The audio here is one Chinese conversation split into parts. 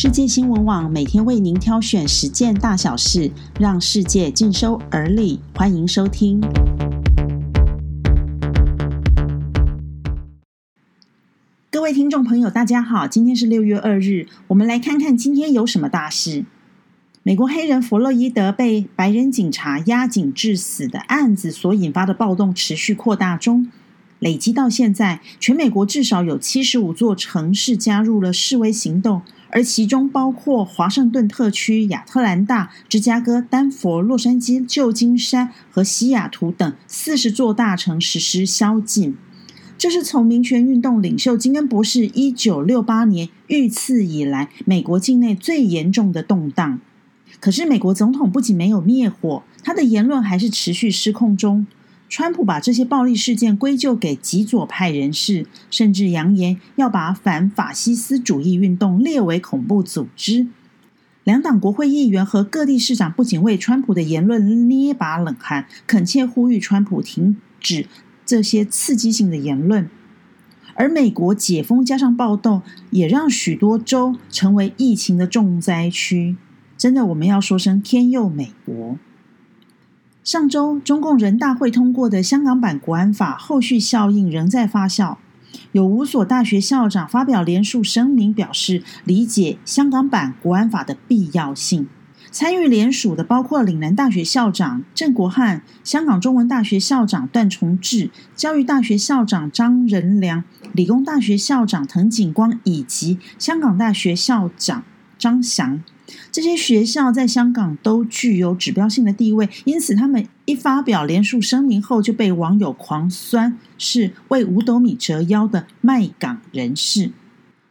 世界新闻网每天为您挑选十件大小事，让世界尽收耳里。欢迎收听。各位听众朋友，大家好，今天是六月二日，我们来看看今天有什么大事。美国黑人弗洛伊德被白人警察压颈致死的案子所引发的暴动持续扩大中。累积到现在，全美国至少有七十五座城市加入了示威行动，而其中包括华盛顿特区、亚特兰大、芝加哥、丹佛、洛杉矶、旧金山和西雅图等四十座大城实施宵禁。这是从民权运动领袖金恩博士一九六八年遇刺以来，美国境内最严重的动荡。可是，美国总统不仅没有灭火，他的言论还是持续失控中。川普把这些暴力事件归咎给极左派人士，甚至扬言要把反法西斯主义运动列为恐怖组织。两党国会议员和各地市长不仅为川普的言论捏把冷汗，恳切呼吁川普停止这些刺激性的言论。而美国解封加上暴动，也让许多州成为疫情的重灾区。真的，我们要说声天佑美国。上周，中共人大会通过的香港版国安法后续效应仍在发酵。有五所大学校长发表联署声明，表示理解香港版国安法的必要性。参与联署的包括岭南大学校长郑国汉、香港中文大学校长段崇智、教育大学校长张仁良、理工大学校长滕景光以及香港大学校长张翔。这些学校在香港都具有指标性的地位，因此他们一发表联署声明后，就被网友狂酸是为五斗米折腰的卖港人士。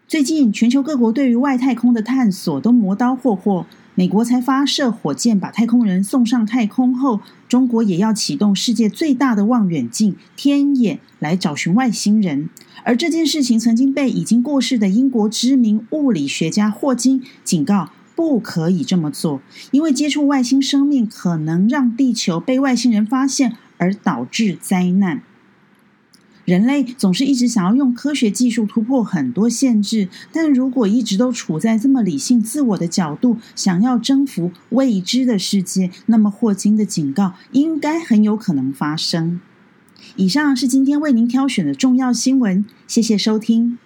最近，全球各国对于外太空的探索都磨刀霍霍。美国才发射火箭把太空人送上太空后，中国也要启动世界最大的望远镜“天眼”来找寻外星人。而这件事情曾经被已经过世的英国知名物理学家霍金警告。不可以这么做，因为接触外星生命可能让地球被外星人发现，而导致灾难。人类总是一直想要用科学技术突破很多限制，但如果一直都处在这么理性自我的角度，想要征服未知的世界，那么霍金的警告应该很有可能发生。以上是今天为您挑选的重要新闻，谢谢收听。